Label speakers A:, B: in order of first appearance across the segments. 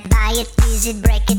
A: buy it, use it, break it,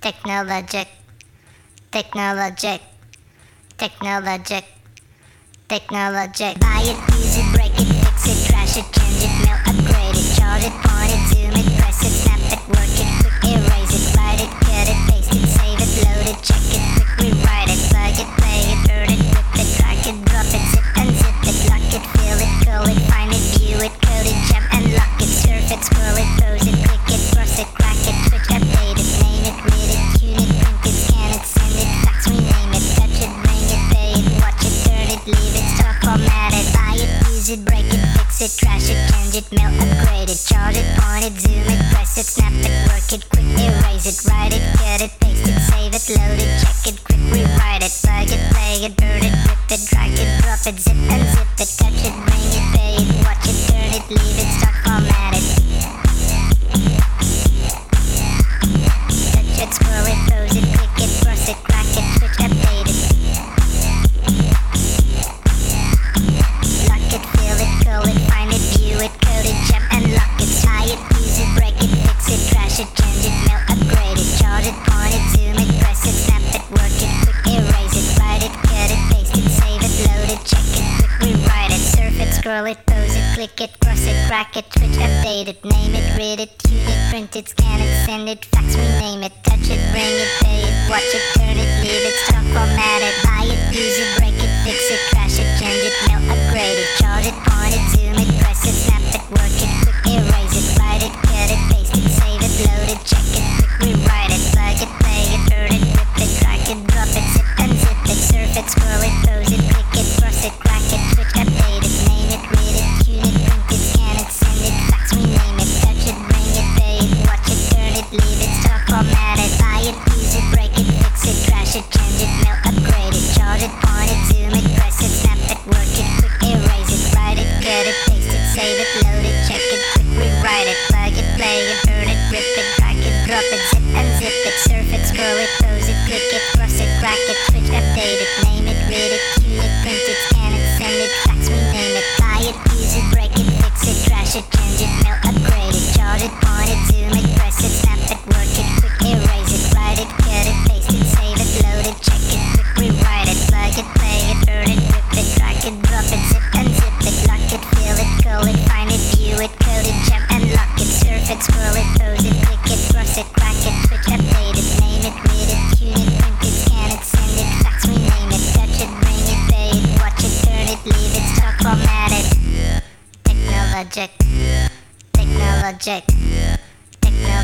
A: Technologic, technologic, technologic, technologic. Buy it, use it, break it, fix it, trash it, change it, mail, upgrade it, charge it, point it, zoom it, press it, snap it, work it, quick erase it, write it, cut it, paste it, save it, load it, check it, break it, fix it, trash it, change it, mail, upgrade it, charge it, point it, zoom it, press it, snap it, work it, quick erase it, write it, cut it, paste it, save it, load it, check it, quick rewrite it, plug it, play it, burn it, rip it, drag it, drop it, zip and unzip it, touch it, bring it, pay it, watch it, turn it, leave it, start, it, print it, scan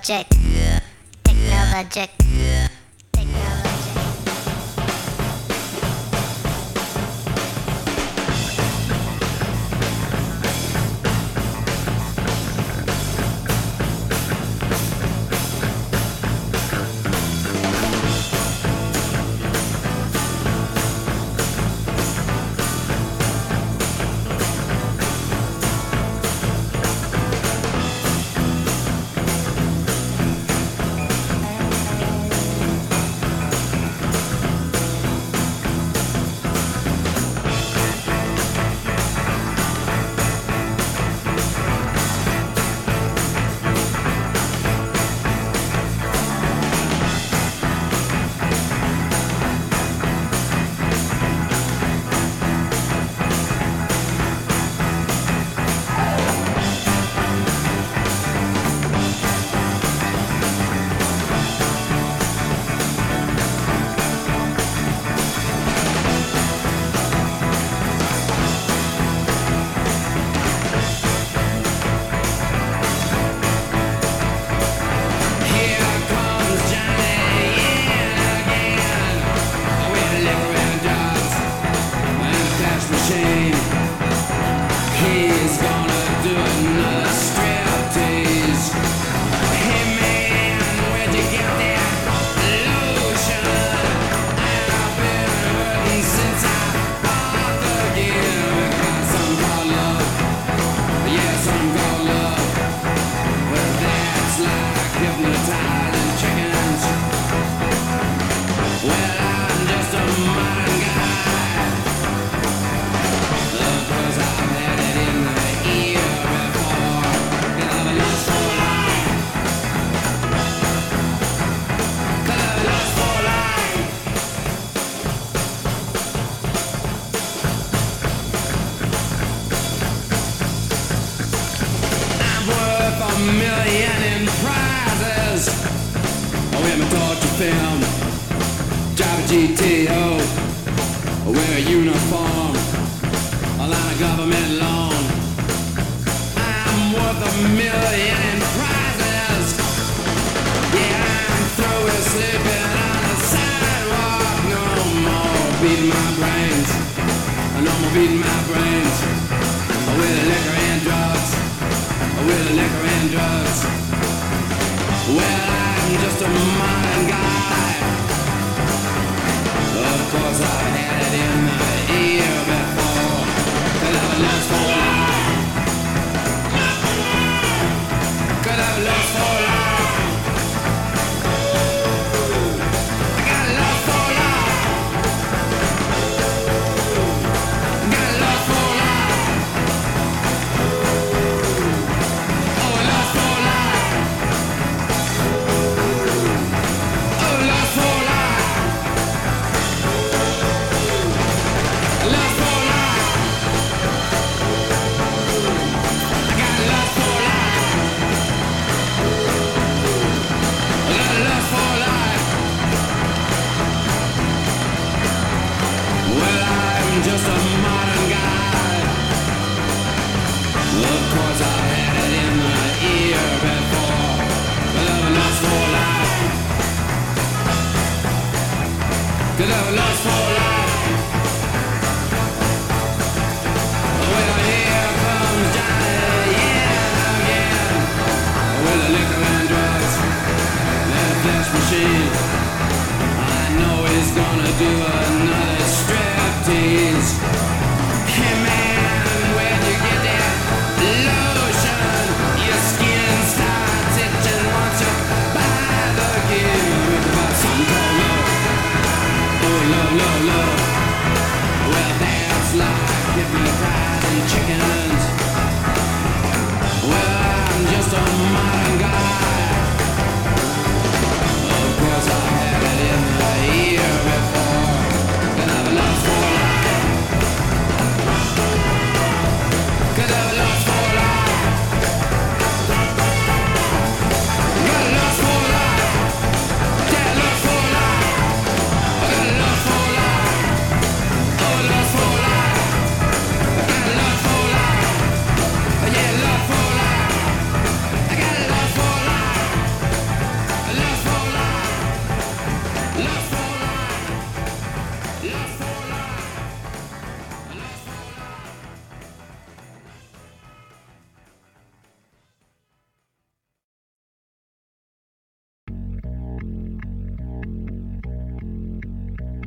B: Technologic. Technologic.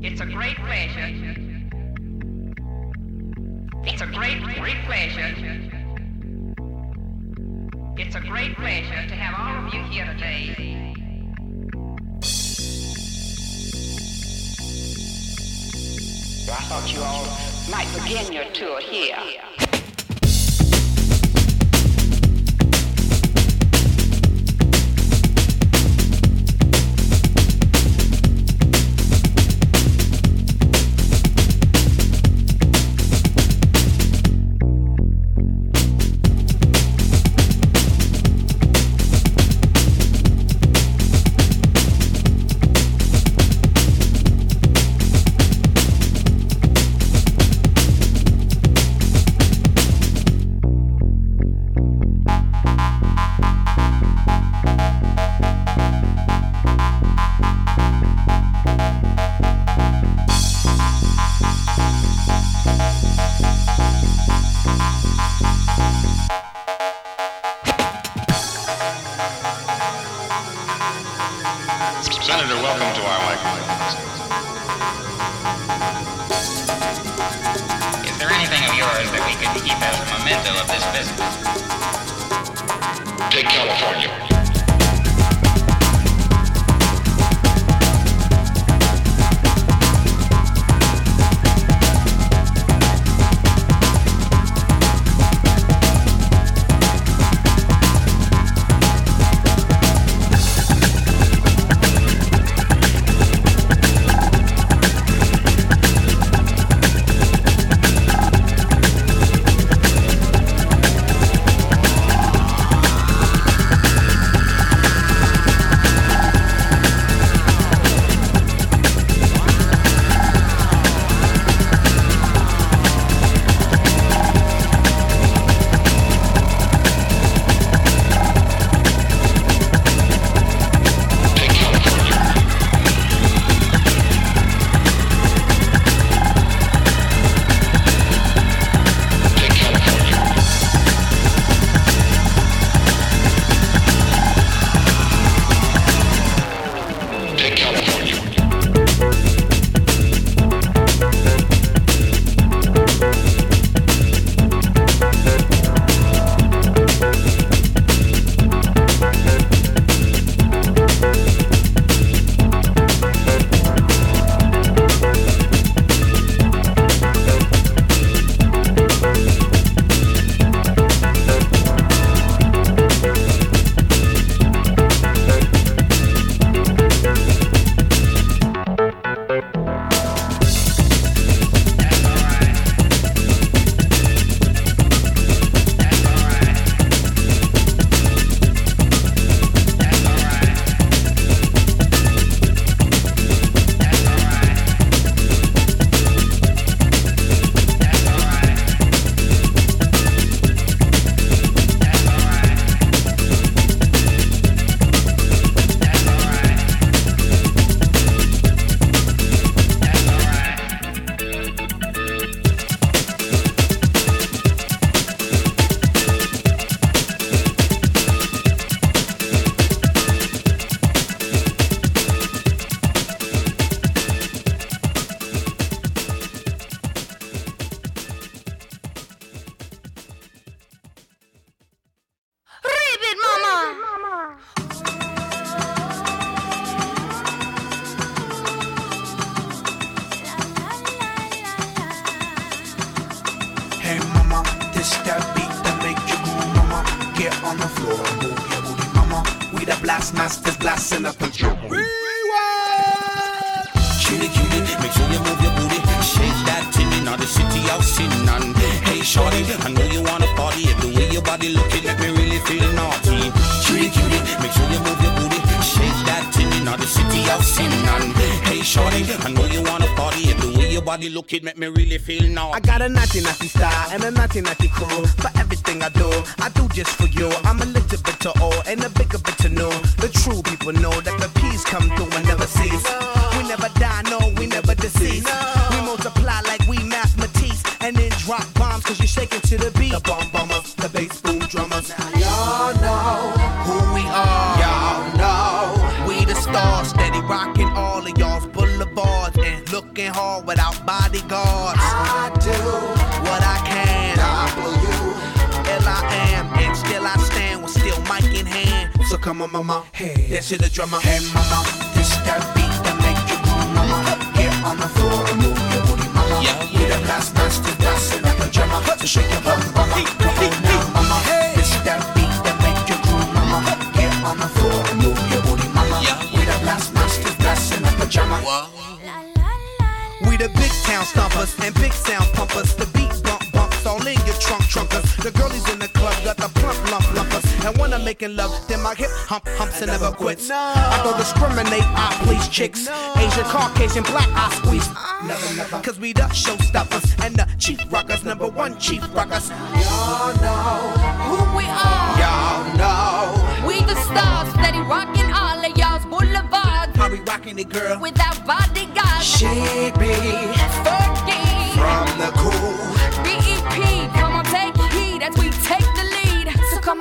C: It's a great pleasure. It's a great, great pleasure. It's a great pleasure to have all of you here today. I thought you all might begin your tour here. the floor. Move your booty, mama. We the blast masters blasting up a drum. Rewind. Cutie, cutie, make sure you move your booty. Shake that titty. in the city of sin. none. hey, shorty, I know you wanna party. If the way your body looking, make me really feel naughty. Cutie, cutie, make sure you move your booty. Shake that titty. in the city of sin. none. hey, shorty, I know you wanna party. If the way your body looking, make me really feel naughty. I got a naughty naughty style and a naughty naughty crew. For every thing I do. I do just for you. I'm a little bit to all and a bigger bit to know. The true people know that the peace come
D: through and never cease. We never die, no, we never deceive. We multiply like we mathematics and then drop bombs cause you're shaking to the beat. The bomb bombers,
E: the bass boom drummers. Y'all
D: know who we are. Y'all know we the stars, steady rocking all of y'all's boulevards
E: and looking
F: hard without bodyguards. Come on, mama, hey, dance to the drummer. Hey, mama, this that beat that make you move, mama. Get on the floor and move your booty, mama. Yeah, yeah. We the last master dancing up a drummer. So shake your bum, mama. Come on now, mama. This that beat that make you groove, mama. Get on the floor and move your booty, mama. Yeah, we the last masters dancing up a drummer. We the big town stompers and big sound pumpers. The beat bump bumps all in your trunk trunkers. The girlies in the club I'm making love, then my hip hump humps and never quits. I don't discriminate, I please chicks. Asian, Caucasian, black, I squeeze. Ah. Never, never. Cause we the showstoppers and the chief rockers, number one chief rockers. Y'all know,
G: Who we are.
F: y'all know.
G: We the stars, steady rocking all of y'all's boulevards.
F: How we rocking it, girl?
G: Without bodyguards.
F: Shake me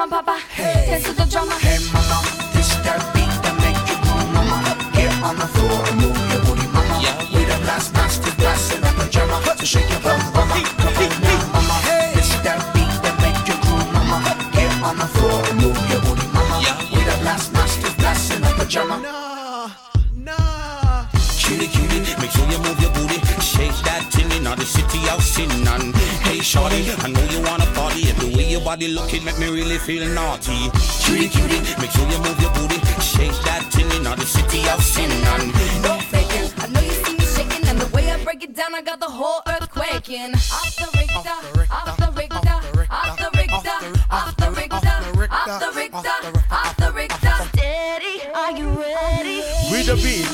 G: lead. So come on, Papa, dance to the drummer.
F: Hey mama, this that beat that make you groove, mama. Get on the floor and move your booty, mama. We the last masters dancing up a drummer. So shake your bum, mama. Come on now, mama. This that beat that make you groove, mama. Get on the floor and move your booty, mama. We the last masters dancing up a drummer. Nah, nah.
H: Cutie, cutie, make sure you move your booty. Shake that thing in the city of sin. And hey, shorty, I know you wanna body looking make me really feel naughty. Cutie, cutie, make sure you move your booty. Shake that thing in the city of sin. And
G: No faking. I know you see me shaking, and the way I break it down, I got the whole earth quaking. Off the Richter, off the Richter, off the Richter, off the Richter, off the Richter, off the Richter. Steady, are you ready?
I: We the beat, beat crew,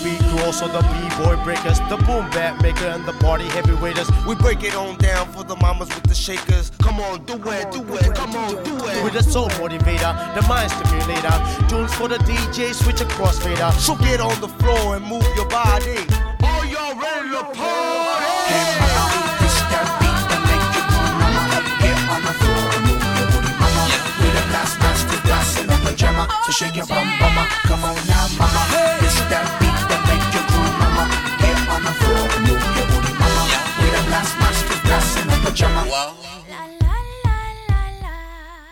I: also the b-boy breakers, the boom bap maker, and the party heavyweighters. We break it on down for the mamas with the shakers. Come on, do it, do it, come on, do it. With the soul motivator, the mind stimulator, tunes for the DJ, switch across fader. So get on the floor and move your body. Are y'all ready to party?
F: Hey. So shake your bum, mama. Come on now, mama. This dancing up a drummer.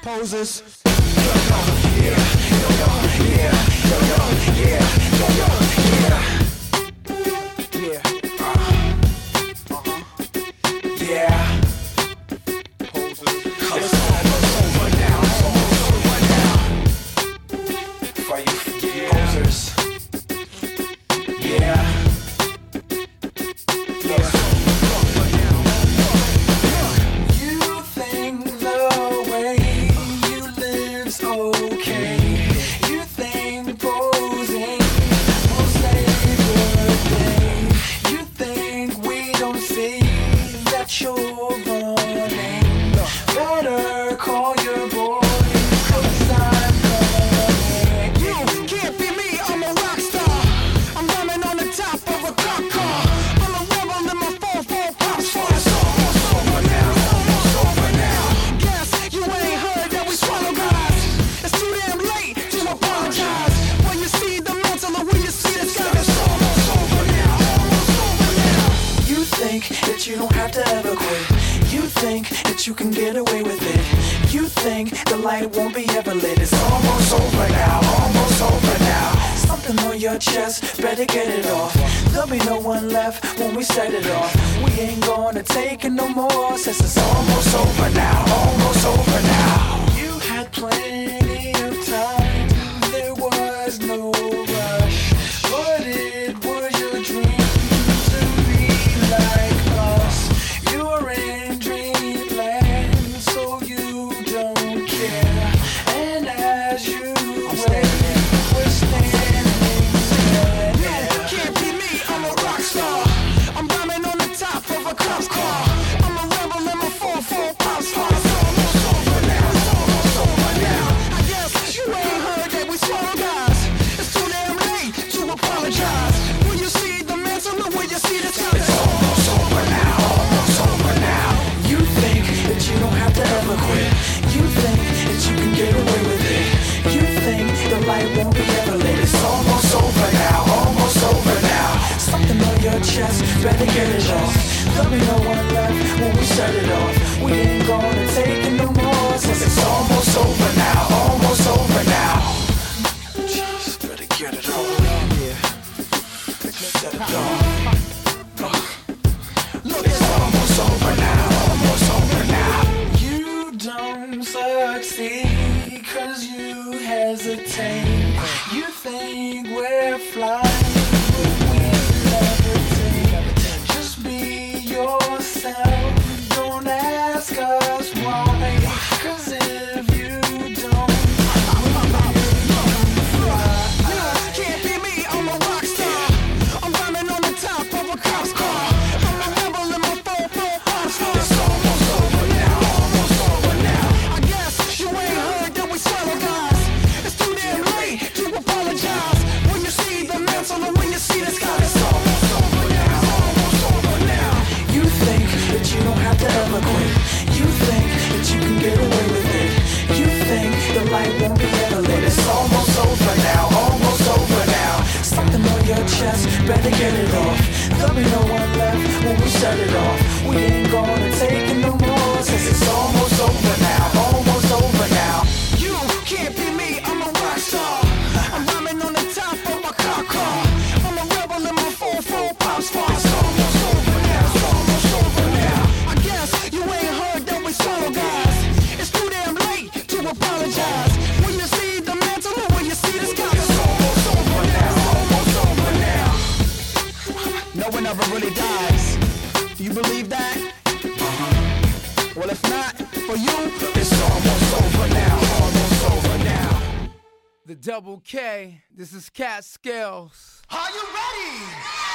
F: Poses. Yeah. for you. It's almost over now, almost over now. The
J: double K, this is Cat Scales.
K: Are you ready?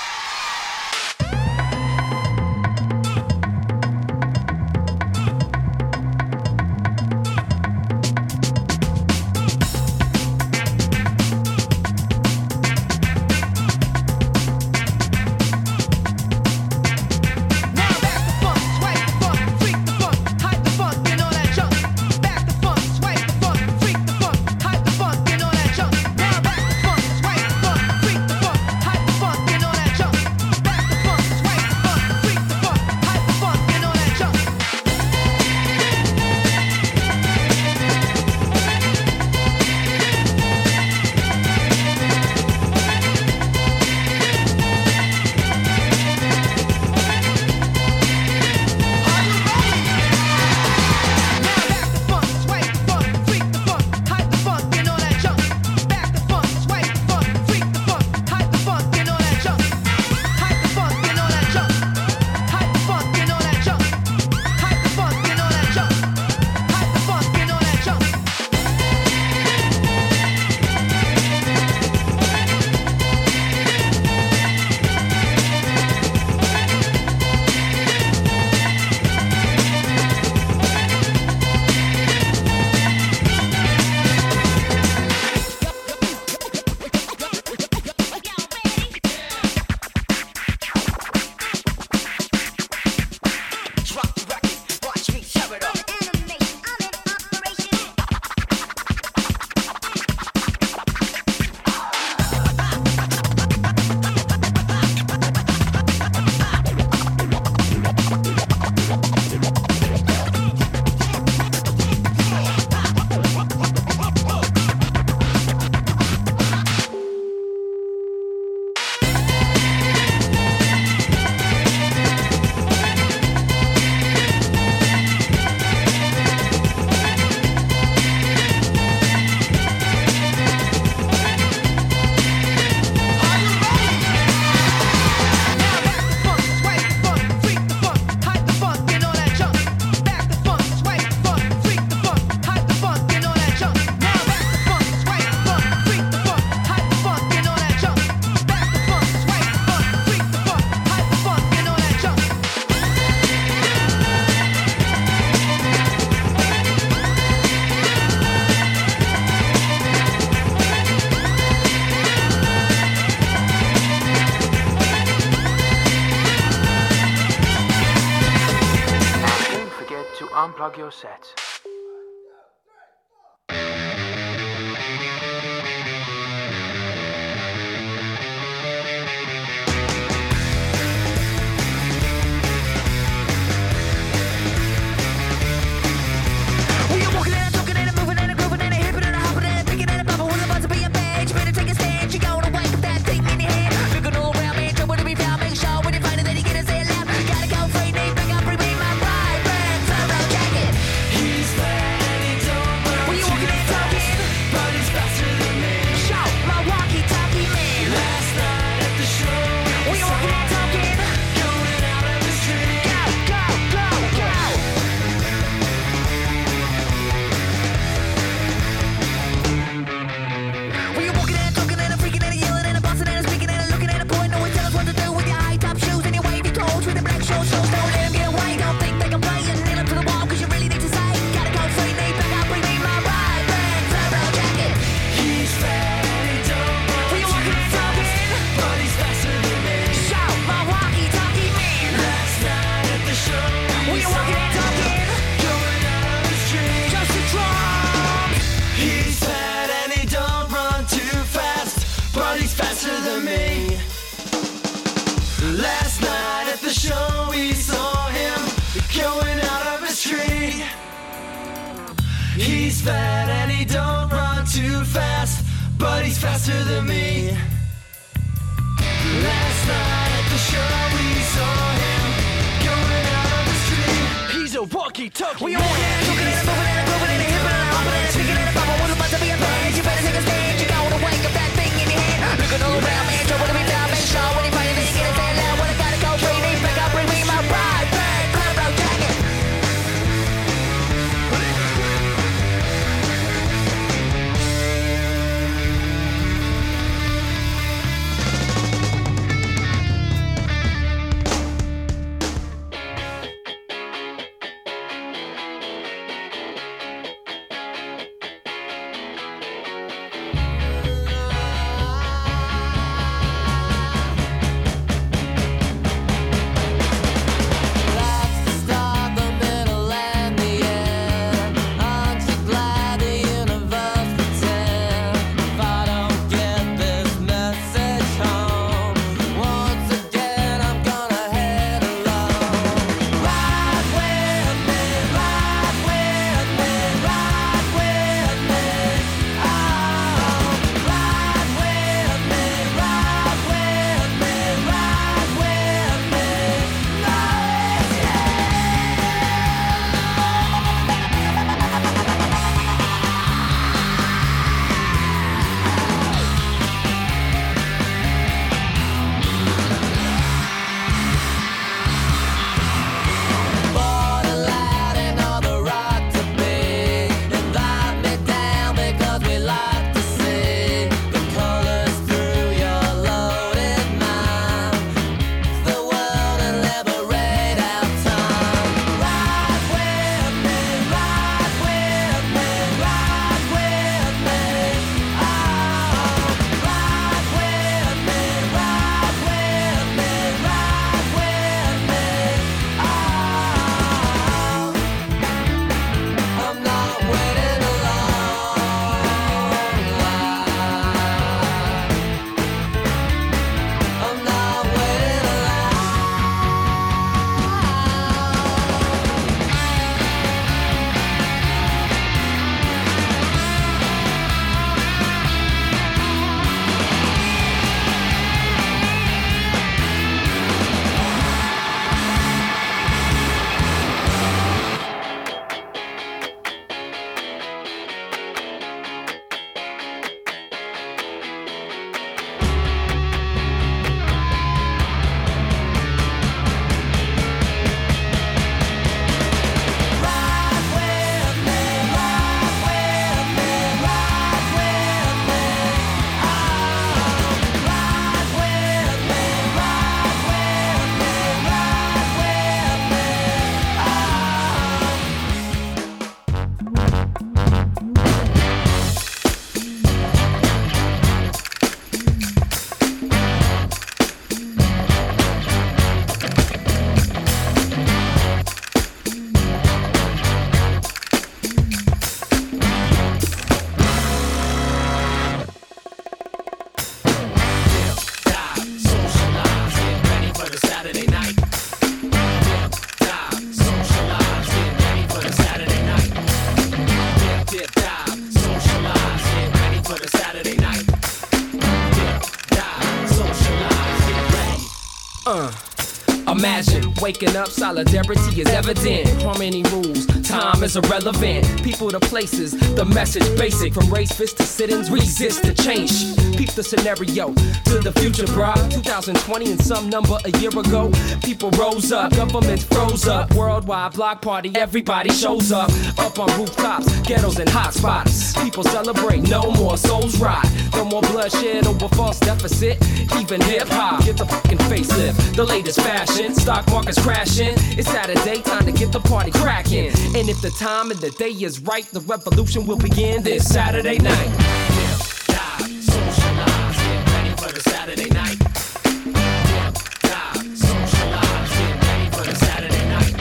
J: Waking up, solidarity is evident. Harmony rules, time is irrelevant. People to places, the message basic. From race fists to sit ins, resist the change. Peep the scenario to the future, bruh. 2020 and some number a year ago. People rose up, governments froze up. Worldwide block party, everybody shows up. Up on rooftops, ghettos and hotspots. People celebrate, no more souls rot. No more bloodshed over false deficit. Even hip hop, get the fucking facelift. The latest fashion, stock market's crashing. It's Saturday, time to get the party cracking. And if the time and the day is right, the revolution will begin this Saturday night. Dip, dive, socialize, get ready for the Saturday night. Dip, dive, socialize, get ready for the Saturday night.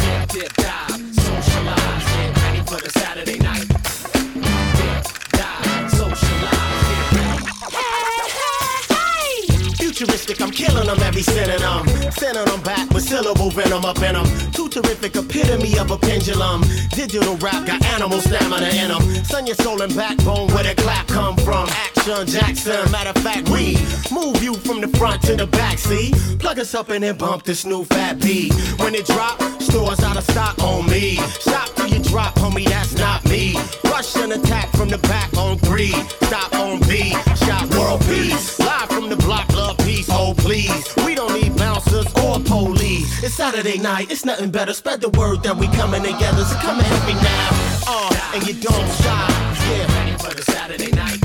J: Dip, dip, dive, socialize, get ready for the Saturday night. Dip, dive, socialize, get ready.
I: futuristic. I'm killing them every synonym. Sending them back with syllable venom up in them. Too terrific, epitome of a pendulum. Digital rap got animal stamina in them. Son your soul and backbone where the clap come from. Action Jackson, matter of fact, we move you from the front to the back. See, plug us up and then bump this new fat beat. When it drop, stores out of stock on me. Stop till you drop, homie, that's not me. Rush and attack from the back on three. Stop on B, shot world peace. Live from the block, love peace, oh please. It's Saturday night, it's nothing better. Spread the word that we coming together. So come and hit me now. Uh, and you don't stop. Yeah, ready for the Saturday night.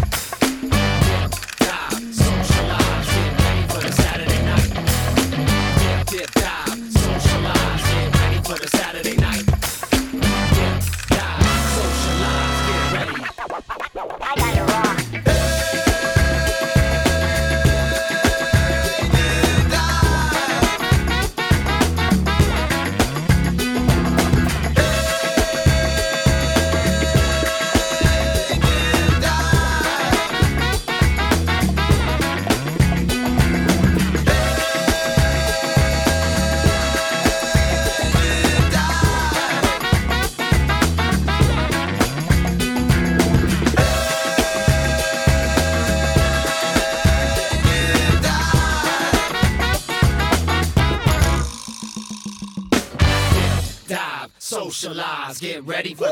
I: Ready for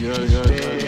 I: yeah, yeah, yeah.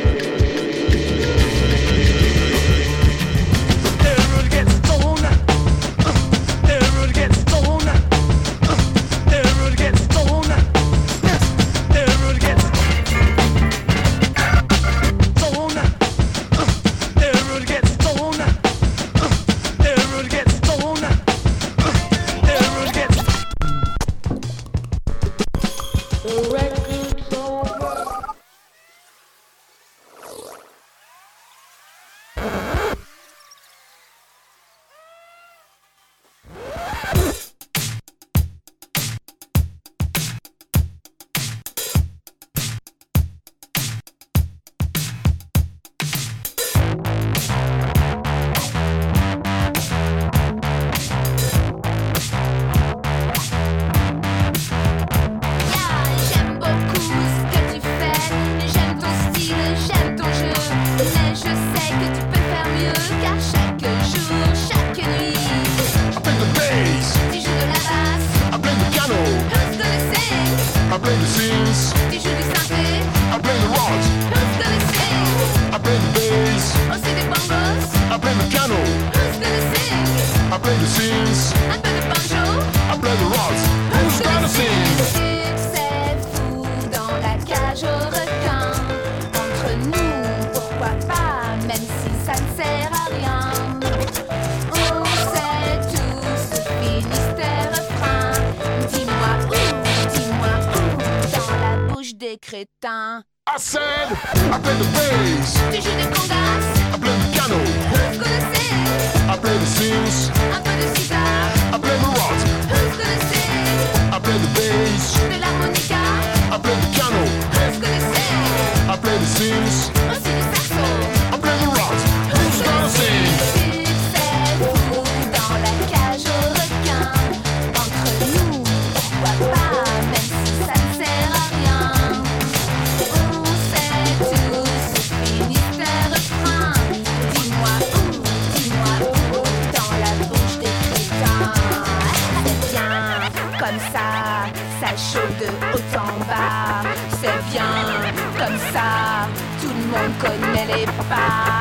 G: Connaît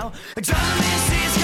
L: talk